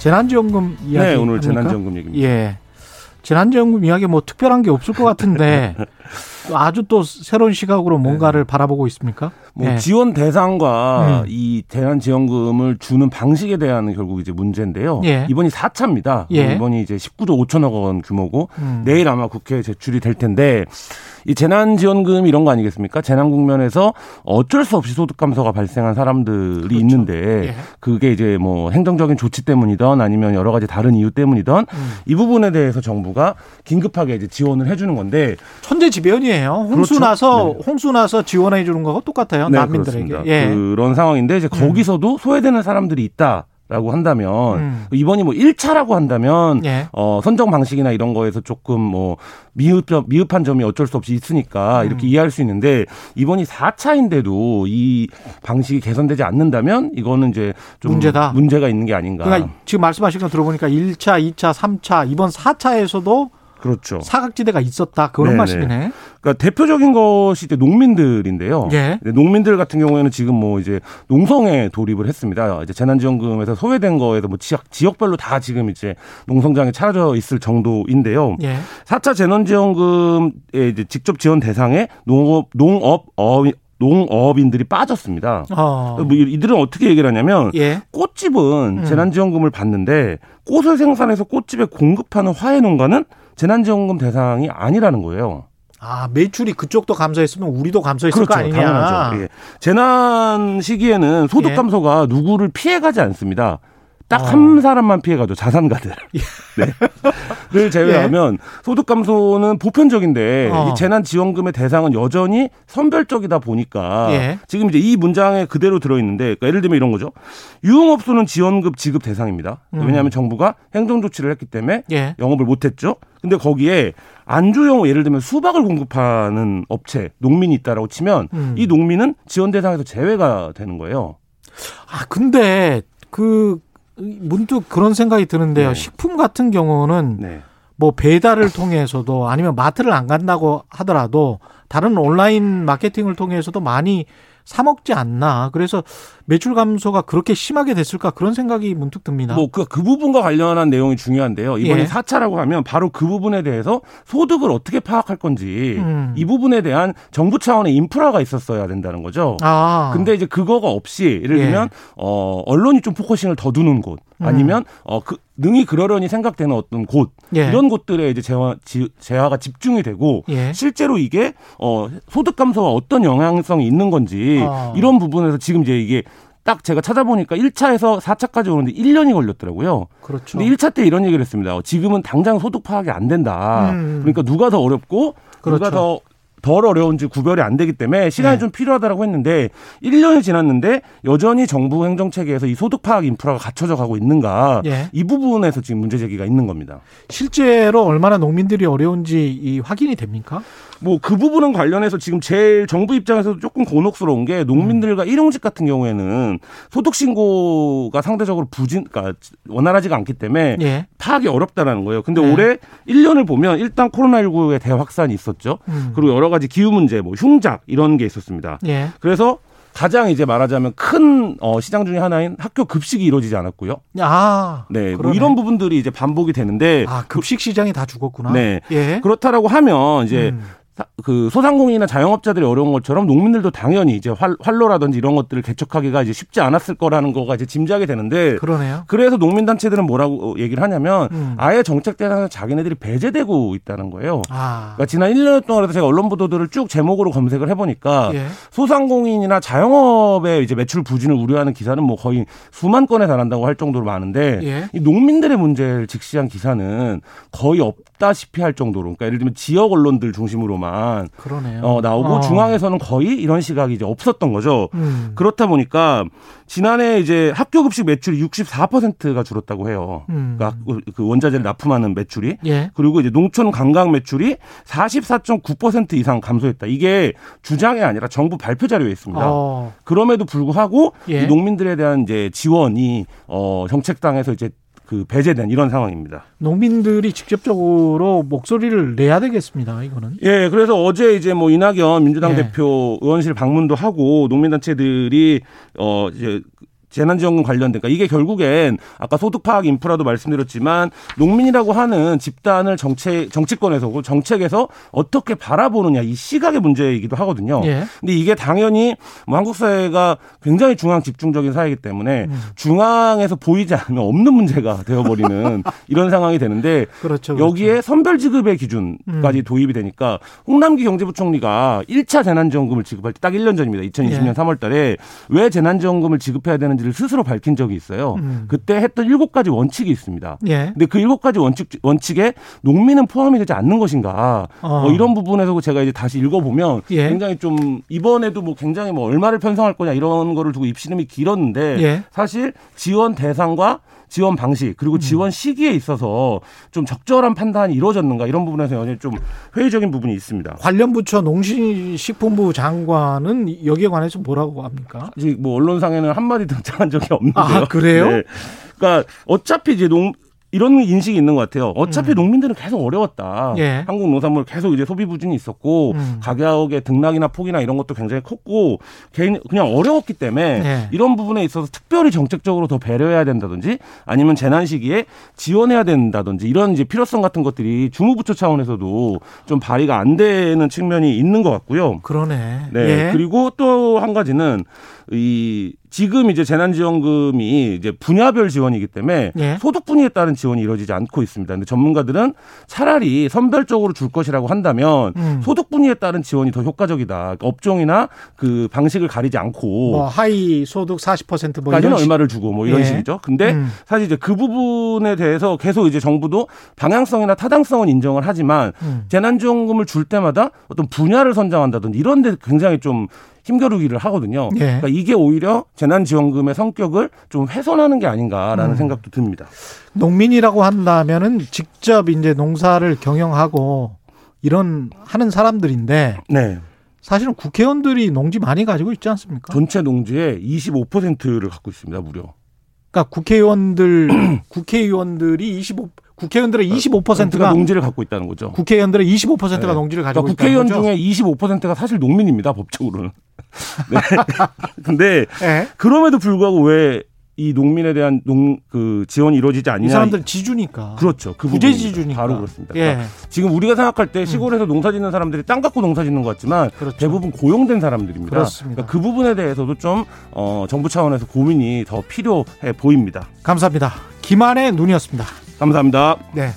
재난지원금 이야기. 네, 오늘 합니까? 재난지원금 얘기입니다. 예. 재난지원금 이야기 뭐 특별한 게 없을 것 같은데 아주 또 새로운 시각으로 뭔가를 바라보고 있습니까? 뭐 예. 지원 대상과 음. 이 재난 지원금을 주는 방식에 대한 결국 이제 문제인데요. 예. 이번이 4차입니다. 예. 이번이 이제 19조 5천억 원 규모고 음. 내일 아마 국회에 제출이 될 텐데 이 재난 지원금 이런 거 아니겠습니까? 재난 국면에서 어쩔 수 없이 소득 감소가 발생한 사람들이 있는데 그렇죠. 예. 그게 이제 뭐 행정적인 조치 때문이던 아니면 여러 가지 다른 이유 때문이던 음. 이 부분에 대해서 정부가 긴급하게 이제 지원을 해 주는 건데 천재 지변이 에요. 홍수 그렇죠. 나서 네. 홍수 나서 지원해 주는 거하고 똑같아요. 난민들에게. 그렇습니다. 예. 그런 상황인데 이제 거기서도 소외되는 사람들이 있다 라고 한다면 음. 이번이 뭐 1차라고 한다면 예. 어 선정 방식이나 이런 거에서 조금 뭐 미흡 미흡한 점이 어쩔 수 없이 있으니까 이렇게 음. 이해할 수 있는데 이번이 4차인데도 이 방식이 개선되지 않는다면 이거는 이제 좀 문제다. 문제가 있는 게 아닌가. 그러니까 지금 말씀하신 거 들어보니까 1차, 2차, 3차, 이번 4차에서도 그렇죠. 사각지대가 있었다. 그런 네네. 말씀이네. 그러니까 대표적인 것이 이제 농민들인데요. 예. 네, 농민들 같은 경우에는 지금 뭐 이제 농성에 돌입을 했습니다. 이제 재난지원금에서 소외된 거에서 뭐 지역 지역별로 다 지금 이제 농성장에 차려져 있을 정도인데요. 예. 4차 재난지원금에 이제 직접 지원 대상에 농업 농업 어 농업인들이 빠졌습니다. 어. 뭐 이들은 어떻게 얘기를 하냐면 예. 꽃집은 음. 재난지원금을 받는데 꽃을 생산해서 꽃집에 공급하는 화훼 농가는 재난지원금 대상이 아니라는 거예요. 아, 매출이 그쪽도 감소했으면 우리도 감소했을 거 아니냐. 그렇죠. 당연하죠. 예. 재난 시기에는 소득 예. 감소가 누구를 피해가지 않습니다. 딱 어. 한 사람만 피해가죠. 자산가들. 예. 네. 를 제외하면 소득 감소는 보편적인데 어. 이 재난 지원금의 대상은 여전히 선별적이다 보니까 예. 지금 이제 이 문장에 그대로 들어 있는데 그러니까 예를 들면 이런 거죠. 유흥업소는 지원금 지급 대상입니다. 음. 왜냐하면 정부가 행정 조치를 했기 때문에 예. 영업을 못 했죠. 근데 거기에 안주용 예를 들면 수박을 공급하는 업체 농민이 있다라고 치면 음. 이 농민은 지원 대상에서 제외가 되는 거예요. 아, 근데 그 문득 그런 생각이 드는데요. 네. 식품 같은 경우는 네. 뭐 배달을 통해서도 아니면 마트를 안 간다고 하더라도 다른 온라인 마케팅을 통해서도 많이 사 먹지 않나. 그래서 매출 감소가 그렇게 심하게 됐을까 그런 생각이 문득 듭니다. 뭐그 그 부분과 관련한 내용이 중요한데요. 이번에 예. 사 4차라고 하면 바로 그 부분에 대해서 소득을 어떻게 파악할 건지 음. 이 부분에 대한 정부 차원의 인프라가 있었어야 된다는 거죠. 아. 근데 이제 그거가 없이 예를 예. 들면 어 언론이 좀 focusing을 더 두는 곳 음. 아니면 어그 능히 그러려니 생각되는 어떤 곳 예. 이런 곳들에 이제 재화 지, 재화가 집중이 되고 예. 실제로 이게 어 소득 감소가 어떤 영향성이 있는 건지 아. 이런 부분에서 지금 이제 이게 딱 제가 찾아보니까 1차에서 4차까지 오는데 1년이 걸렸더라고요. 그렇죠. 근데 1차 때 이런 얘기를 했습니다. 어, 지금은 당장 소득 파악이 안 된다. 음. 그러니까 누가 더 어렵고 그렇죠. 누가 더덜 어려운지 구별이 안 되기 때문에 시간이 네. 좀 필요하다라고 했는데 1년이 지났는데 여전히 정부 행정 체계에서 이 소득 파악 인프라가 갖춰져 가고 있는가 예. 이 부분에서 지금 문제 제기가 있는 겁니다. 실제로 얼마나 농민들이 어려운지 이 확인이 됩니까? 뭐 그 부분은 관련해서 지금 제일 정부 입장에서도 조금 곤혹스러운 게 농민들과 일용직 같은 경우에는 소득 신고가 상대적으로 부진, 그러니까 원활하지가 않기 때문에 예. 파악이 어렵다라는 거예요. 근데 네. 올해 1년을 보면 일단 코로나19의 대확산이 있었죠. 음. 그리고 여러 가지 기후 문제, 뭐 흉작 이런 게 있었습니다. 예. 그래서 가장 이제 말하자면 큰 어, 시장 중에 하나인 학교 급식이 이루어지지 않았고요. 아. 네, 뭐 그러네. 이런 부분들이 이제 반복이 되는데 아, 급식 시장이 다 죽었구나. 네. 예. 그렇다라고 하면 이제 음. 사- 그 소상공인이나 자영업자들이 어려운 것처럼 농민들도 당연히 이제 활, 활로라든지 이런 것들을 개척하기가 이제 쉽지 않았을 거라는 거가 이제 짐작이 되는데 그러네요. 그래서 농민 단체들은 뭐라고 얘기를 하냐면 음. 아예 정책 대상에서 자기네들이 배제되고 있다는 거예요. 아. 그러니까 지난 1년 동안 그래서 제가 언론 보도들을 쭉 제목으로 검색을 해 보니까 예. 소상공인이나 자영업의 이제 매출 부진을 우려하는 기사는 뭐 거의 수만 건에 달한다고 할 정도로 많은데 예. 이 농민들의 문제를 직시한 기사는 거의 없다시피 할 정도로 그러니까 예를 들면 지역 언론들 중심으로만 정도만 그러네요. 어, 나오고 어. 중앙에서는 거의 이런 시각이 이제 없었던 거죠. 음. 그렇다 보니까 지난해 이제 학교 급식 매출이 64%가 줄었다고 해요. 음. 그러니까 그- 그 원자재를 납품하는 매출이 예. 그리고 이제 농촌 관광 매출이 44.9% 이상 감소했다. 이게 주장이 아니라 정부 발표 자료에 있습니다. 어. 그럼에도 불구하고 예. 이 농민들에 대한 이제 지원이 어 정책당에서 이제 그 배제된 이런 상황입니다. 농민들이 직접적으로 목소리를 내야 되겠습니다. 이거는. 예, 그래서 어제 이제 뭐 이낙연 민주당 예. 대표 의원실 방문도 하고 농민단체들이 어 이제 재난지원금 관련된, 그러니까 이게 결국엔 아까 소득 파악 인프라도 말씀드렸지만 농민이라고 하는 집단을 정책 정치권에서 정책에서 어떻게 바라보느냐 이 시각의 문제이기도 하거든요. 예. 근데 이게 당연히 뭐 한국 사회가 굉장히 중앙 집중적인 사회이기 때문에 음. 중앙에서 보이지 않으면 없는 문제가 되어버리는 이런 상황이 되는데 그렇죠. 그렇죠. 여기에 선별 지급의 기준까지 도입이 되니까 홍남기 경제부총리가 1차 재난지원금을 지급할 때 딱 1년 전입니다. 2020년 예. 3월 달에 왜 재난지원금을 지급해야 되는 지를 스스로 밝힌 적이 있어요. 음. 그때 했던 7가지 원칙이 있습니다. 예. 근데 그 일곱 가지 원칙 원칙에 농민은 포함이 되지 않는 것인가? 어. 뭐 이런 부분에서 제가 이제 다시 읽어보면 예. 굉장히 좀 이번에도 뭐 굉장히 뭐 얼마를 편성할 거냐 이런 거를 두고 입시름이 길었는데 예. 사실 지원 대상과 지원 방식 그리고 음. 지원 시기에 있어서 좀 적절한 판단이 이루어졌는가 이런 부분에서 여전히 좀 회의적인 부분이 있습니다. 관련 부처 농식품부 장관은 여기에 관해서 뭐라고 합니까? 아직 뭐 언론상에는 한마디 등장한 적이 없는데요. 아, 그래요? 네. 그러니까 어차피 이제 농 이런 인식이 있는 것 같아요. 어차피 농민들은 계속 어려웠다. 음. 예. 한국 농산물 계속 이제 소비 부진이 있었고 음. 가격의 등락이나 폭이나 이런 것도 굉장히 컸고 개인 그냥 어려웠기 때문에 예. 이런 부분에 있어서 특별히 정책적으로 더 배려해야 된다든지 아니면 재난 시기에 지원해야 된다든지 이런 이제 필요성 같은 것들이 주무부처 차원에서도 좀 발의가 안 되는 측면이 있는 것 같고요. 그러네. 네. 예. 그리고 또 한 가지는 이 지금 이제 재난지원금이 이제 분야별 지원이기 때문에 예. 소득 분야에 따른 지원이 이루어지지 않고 있습니다. 근데 전문가들은 차라리 선별적으로 줄 것이라고 한다면 음. 소득 분야에 따른 지원이 더 효과적이다. 그러니까 업종이나 그 방식을 가리지 않고 뭐 하이 소득 40%뭐 까지는 얼마를 주고 뭐 이런 예. 식이죠. 근데 음. 사실 이제 그 부분에 대해서 계속 이제 정부도 방향성이나 타당성은 인정을 하지만 음. 재난지원금을 줄 때마다 어떤 분야를 선정한다든지 이런 데 굉장히 좀 힘겨루기를 하거든요. 예. 그러니까 이게 오히려 재난지원금의 성격을 좀 훼손하는 게 아닌가라는 음. 생각도 듭니다. 농민이라고 한다면은 직접 이제 농사를 경영하고 이런 하는 사람들인데 네. 사실은 국회의원들이 농지 많이 가지고 있지 않습니까? 전체 농지의 25%를 갖고 있습니다, 무려. 그러니까 국회의원들 국회의원들이 25 국회의원들의 25%가 그러니까 농지를 갖고 있다는 거죠. 국회의원들의 25%가 네. 농지를 가지고 그러니까 국회의원. 중에 25%가 사실 농민입니다, 법적으로는. 네. 근데 예. 그럼에도 불구하고 왜 이 농민에 대한 농 그 지원이 이루어지지 않냐? 이 사람들 지주니까. 그렇죠. 그 부재. 지주니까. 바로 그렇습니다. 예. 그러니까 지금 우리가 생각할 때 시골에서 농사 짓는 사람들이 땅 갖고 농사 짓는 것 같지만 그렇죠. 대부분 고용된 사람들입니다. 그렇습니다. 그러니까 그 부분에 대해서도 좀 어, 정부 차원에서 고민이 더 필요해 보입니다. 감사합니다. 김한의 눈이었습니다. 감사합니다. 네.